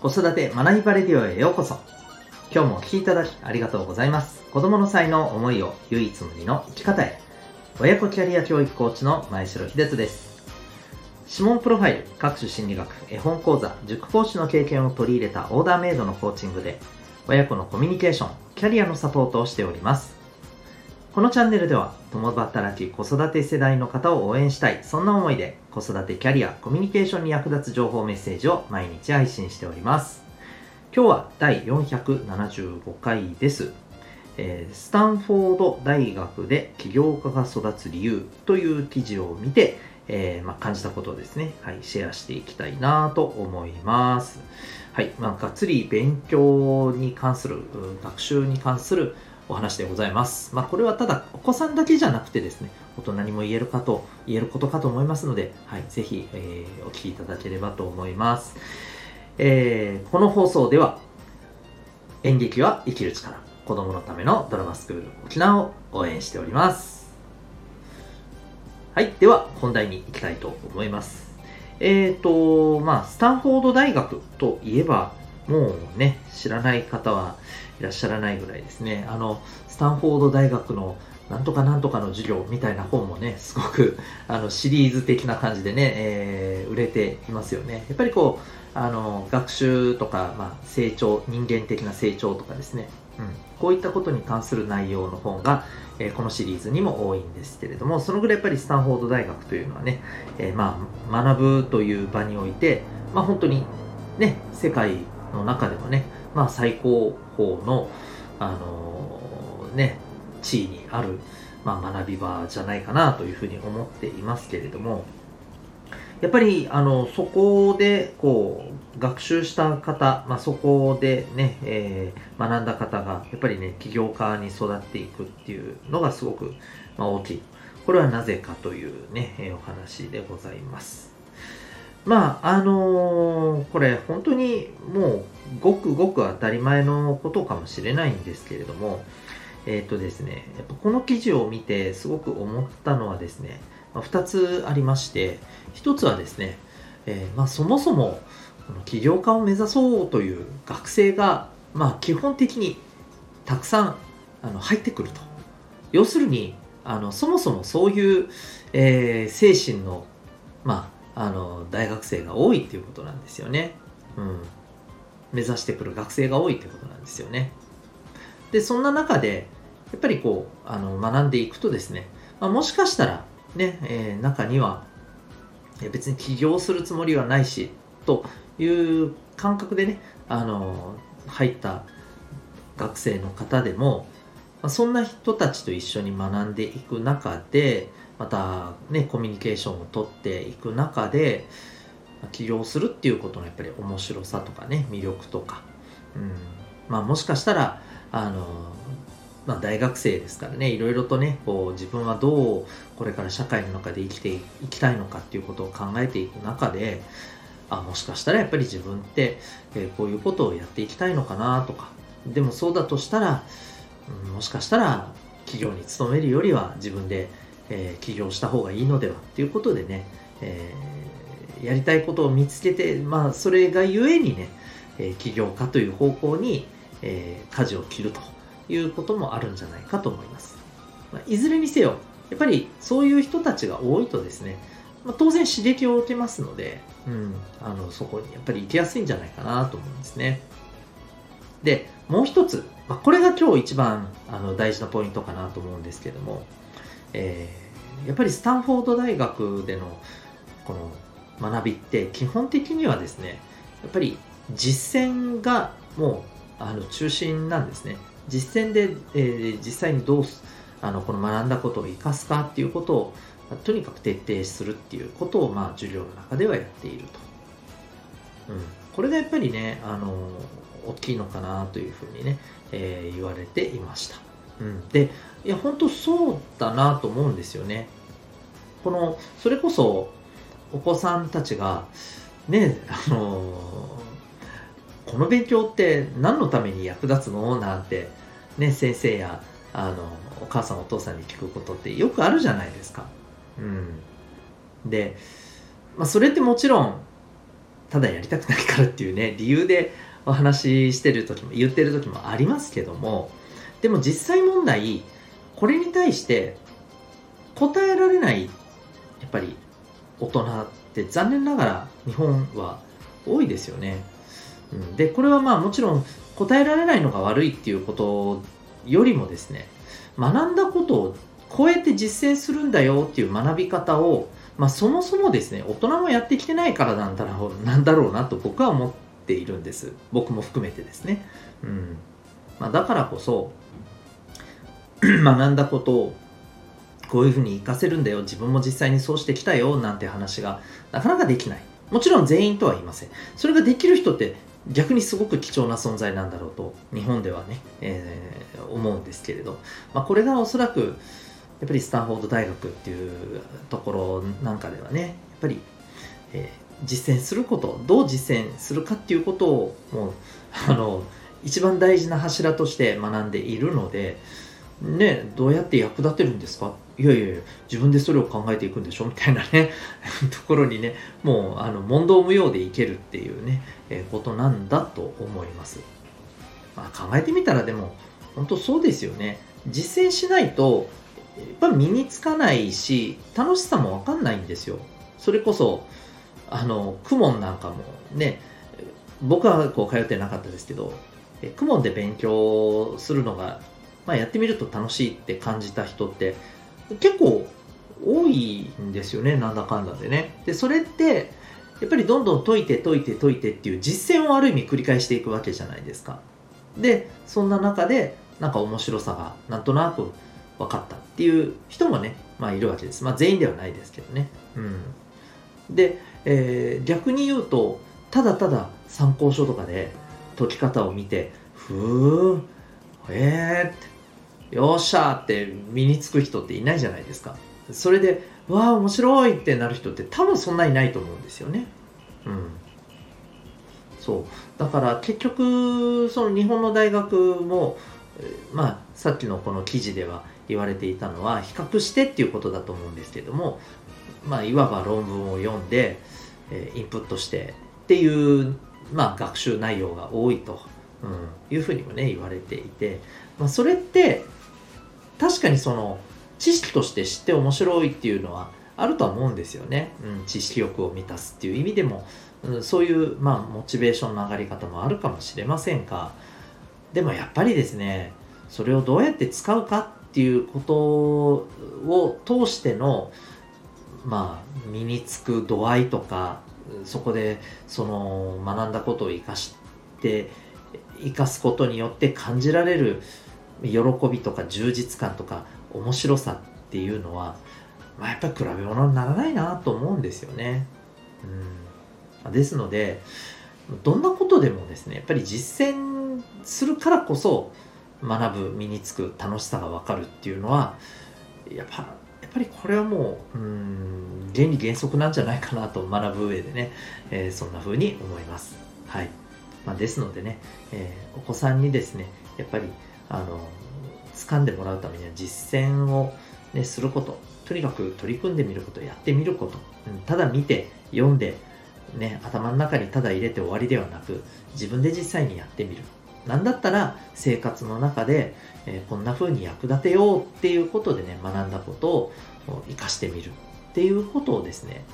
子育て学びバレディオへようこそ。今日もお聴きいただきありがとうございます。子供の才能、思いを唯一無二の生き方へ。親子キャリア教育コーチの前城秀人です。指紋プロファイル、各種心理学、絵本講座、塾講師の経験を取り入れたオーダーメイドのコーチングで、親子のコミュニケーション、キャリアのサポートをしております。このチャンネルでは、共働き子育て世代の方を応援したい、そんな思いで、子育てキャリア、コミュニケーションに役立つ情報メッセージを毎日配信しております。今日は第475回です。えー、スタンフォード大学で起業家が育つ理由という記事を見て、えー、まあ、感じたことをですね、はい、シェアしていきたいなと思います。はい、まあ、がっつり勉強に関する、学習に関するお話でございます。まあ、これはただお子さんだけじゃなくてですね、大人にも言えるかと、言えることかと思いますので、はい、ぜひ、えー、お聞きいただければと思います。えー、この放送では、演劇は生きる力、子供のためのドラマスクール沖縄を応援しております。はい、では本題に行きたいと思います。えっ、ー、と、まあ、スタンフォード大学といえば、もうね、知らない方はいらっしゃらないぐらいですね。あの、スタンフォード大学のなんとかなんとかの授業みたいな本もね、すごくあのシリーズ的な感じでね、えー、売れていますよね。やっぱりこう、あの、学習とか、まあ、成長、人間的な成長とかですね、うん、こういったことに関する内容の本が、えー、このシリーズにも多いんですけれども、そのぐらいやっぱりスタンフォード大学というのはね、えー、まあ、学ぶという場において、まあ、本当にね、世界の中でもね、まあ、最高峰の、あのー、ね、地位にある、まあ、学び場じゃないかなというふうに思っていますけれども、やっぱりあのそこでこう学習した方、まあ、そこでね、えー、学んだ方がやっぱりね起業家に育っていくっていうのがすごく、まあ、大きい。これはなぜかというね、えー、お話でございます。まあ、あのー、これ本当にもうごくごく当たり前のことかもしれないんですけれども、えっ、ー、とですね、やっぱこの記事を見てすごく思ったのはですね、まあ、2つありまして、1つはですね、えー、まあ、そもそもこの起業家を目指そうという学生が、まあ、基本的にたくさんあの入ってくると。要するに、あのそもそもそういう、えー、精神の、まあ、あの大学生が多いっていうことなんですよね。うん。目指してくる学生が多いってことなんですよね。で、そんな中で、やっぱりこう、あの学んでいくとですね、まあ、もしかしたらね、えー、中には、別に起業するつもりはないし、という感覚でね、あの、入った学生の方でも、まあ、そんな人たちと一緒に学んでいく中で、またね、コミュニケーションをとっていく中で、起業するっていうことのやっぱり面白さとかね、魅力とか、うん、まあもしかしたら、あの、まあ、大学生ですからね、いろいろとね、こう自分はどうこれから社会の中で生きていきたいのかっていうことを考えていく中で、あ、もしかしたらやっぱり自分って、えー、こういうことをやっていきたいのかなとか、でもそうだとしたら、うん、もしかしたら企業に勤めるよりは自分でえー、起業した方がいいのではっていうことでね、えー、やりたいことを見つけて、まあ、それがゆえにね、え、起業家という方向に、えー、舵を切るということもあるんじゃないかと思います。まあ、いずれにせよ、やっぱりそういう人たちが多いとですね、まあ、当然刺激を受けますので、うん、あのそこにやっぱり行きやすいんじゃないかなと思うんですね。で、もう一つ、まあ、これが今日一番あの大事なポイントかなと思うんですけども、え、やっぱりスタンフォード大学でのこの学びって基本的にはですねやっぱり実践がもうあの中心なんですね。実践で、えー、実際にどうあのこの学んだことを生かすかっていうことをとにかく徹底するっていうことを、まあ、授業の中ではやっていると、うん、これがやっぱりねあの大きいのかなというふうにね、えー、言われていました。うん、でいや本当そうだなと思うんですよね。このそれこそお子さんたちがねあのこの勉強って何のために役立つの？なんてね先生やあのお母さんお父さんに聞くことってよくあるじゃないですか。うん、で、まあ、それってもちろんただやりたくないからっていうね理由でお話ししてる時も言ってる時もありますけどもでも実際問題これに対して答えられないやっぱり大人って残念ながら日本は多いですよね。うん、でこれはまあもちろん答えられないのが悪いっていうことよりもですね学んだことをこうやって実践するんだよっていう学び方を、まあ、そもそもですね大人もやってきてないからなんだろうなんだろうなと僕は思っているんです。僕も含めてですね、うん。まあ、だからこそ 学んだことをこういうふうに活かせるんだよ。自分も実際にそうしてきたよなんて話がなかなかできない。もちろん全員とは言いません。それができる人って逆にすごく貴重な存在なんだろうと日本ではね、えー、思うんですけれど、まあ、これがおそらくやっぱりスタンフォード大学っていうところなんかではねやっぱり、えー、実践することどう実践するかっていうことをもうあの一番大事な柱として学んでいるのでねどうやって役立てるんですか？いやいやいや自分でそれを考えていくんでしょ？みたいなね ところにねもうあの問答無用でいけるっていうね、えー、ことなんだと思います、まあ、考えてみたらでも本当そうですよね。実践しないとやっぱ身につかないし楽しさもわかんないんですよ。それこそあのクモンなんかもね僕はこう通ってなかったですけどクモンで勉強するのがまあ、やってみると楽しいって感じた人って結構多いんですよねなんだかんだでね。でそれってやっぱりどんどん解いて解いて解いてっていう実践をある意味繰り返していくわけじゃないですか。でそんな中でなんか面白さがなんとなく分かったっていう人もねまあいるわけです。まあ全員ではないですけどね。うん。で、えー、逆に言うとただただ参考書とかで解き方を見てふーえーってよっしゃーって身につく人っていないじゃないですか。それで、わあ、面白いってなる人って多分そんなにないと思うんですよね。うん。そう。だから結局、その日本の大学も、まあ、さっきのこの記事では言われていたのは、比較してっていうことだと思うんですけども、まあ、いわば論文を読んで、インプットしてっていう、まあ、学習内容が多いと、うん、いうふうにもね、言われていて、まあ、それって、確かにその知識として知って面白いっていうのはあるとは思うんですよね、うん、知識欲を満たすっていう意味でも、うん、そういう、まあ、モチベーションの上がり方もあるかもしれませんが。でもやっぱりですねそれをどうやって使うかっていうことを通してのまあ身につく度合いとかそこでその学んだことを生かして生かすことによって感じられる喜びとか充実感とか面白さっていうのは、まあ、やっぱり比べ物にならないなと思うんですよね。うん、ですのでどんなことでもですねやっぱり実践するからこそ学ぶ身につく楽しさが分かるっていうのはやっぱやっぱりこれはもううん原理原則なんじゃないかなと学ぶ上でね、えー、そんな風に思います。はいまあ、ですのでね、えー、お子さんにですねやっぱりあの掴んでもらうためには実践を、ね、すること。とにかく取り組んでみることやってみること、うん、ただ見て読んで、ね、頭の中にただ入れて終わりではなく自分で実際にやってみる。なんだったら生活の中で、えー、こんな風に役立てようっていうことでね学んだことを生かしてみる。っていうことをですね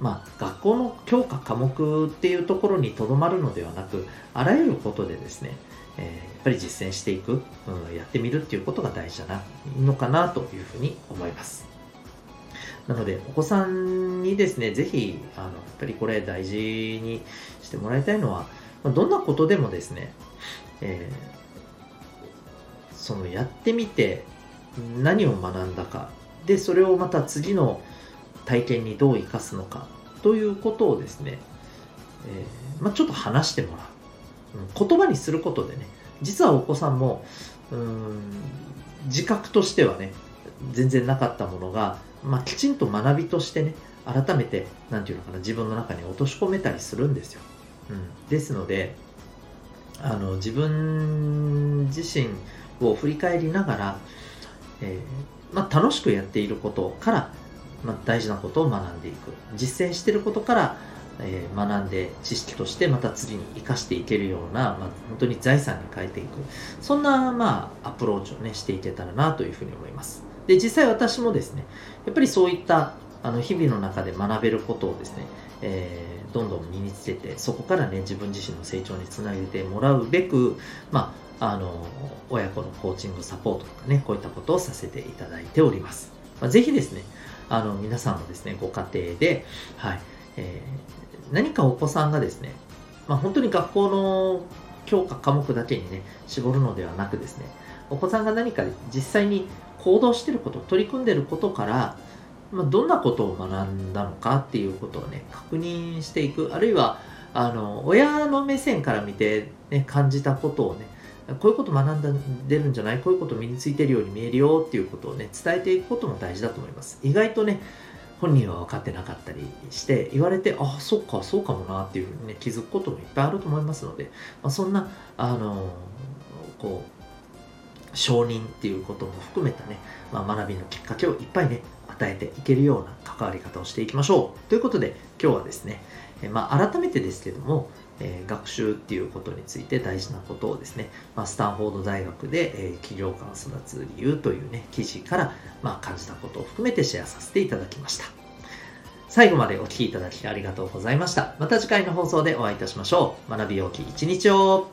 まあ、学校の教科科目っていうところにとどまるのではなくあらゆることでですねえー、やっぱり実践していく、うん、やってみるっていうことが大事だな、のかなというふうに思います。なので、お子さんにですね、ぜひ、あの、やっぱりこれ大事にしてもらいたいのは、どんなことでもですね、えー、そのやってみて何を学んだか、で、それをまた次の体験にどう生かすのかということをですね、えー、まあ、ちょっと話してもらう。言葉にすることでね実はお子さんもうん自覚としてはね全然なかったものが、まあ、きちんと学びとしてね改めて何て言うのかな自分の中に落とし込めたりするんですよ、うん、ですのであの自分自身を振り返りながら、えー、まあ、楽しくやっていることから、まあ、大事なことを学んでいく。実践していることからえー、学んで知識としてまた次に生かしていけるような、まあ、本当に財産に変えていく。そんな、まあ、アプローチをねしていけたらなというふうに思います。で実際私もですねやっぱりそういったあの日々の中で学べることをですね、えー、どんどん身につけてそこからね自分自身の成長につなげてもらうべく、まあ、あの親子のコーチングサポートとかねこういったことをさせていただいております、まあ、ぜひですねあの皆さんもですねご家庭で、はいえー、何かお子さんがですね、まあ、本当に学校の教科科目だけにね絞るのではなくですねお子さんが何か実際に行動してること取り組んでることからまあ、どんなことを学んだのかっていうことをね確認していくあるいはあの親の目線から見て、ね、感じたことをねこういうこと学んでるんじゃない？こういうこと身についてるように見えるよっていうことをね伝えていくことも大事だと思います。意外とね本人は分かってなかったりして言われてああそっかそうかもなっていうふうにね気づくこともいっぱいあると思いますので、まあ、そんなあのこう承認っていうことも含めたね、まあ、学びのきっかけをいっぱいね与えていけるような関わり方をしていきましょう。ということで、今日はですね、えまあ、改めてですけども、えー、学習っていうことについて大事なことをですね、まあ、スタンフォード大学で、えー、起業家を育つ理由というね、記事から、まあ、感じたことを含めてシェアさせていただきました。最後までお聴きいただきありがとうございました。また次回の放送でお会いいたしましょう。学びようき一日を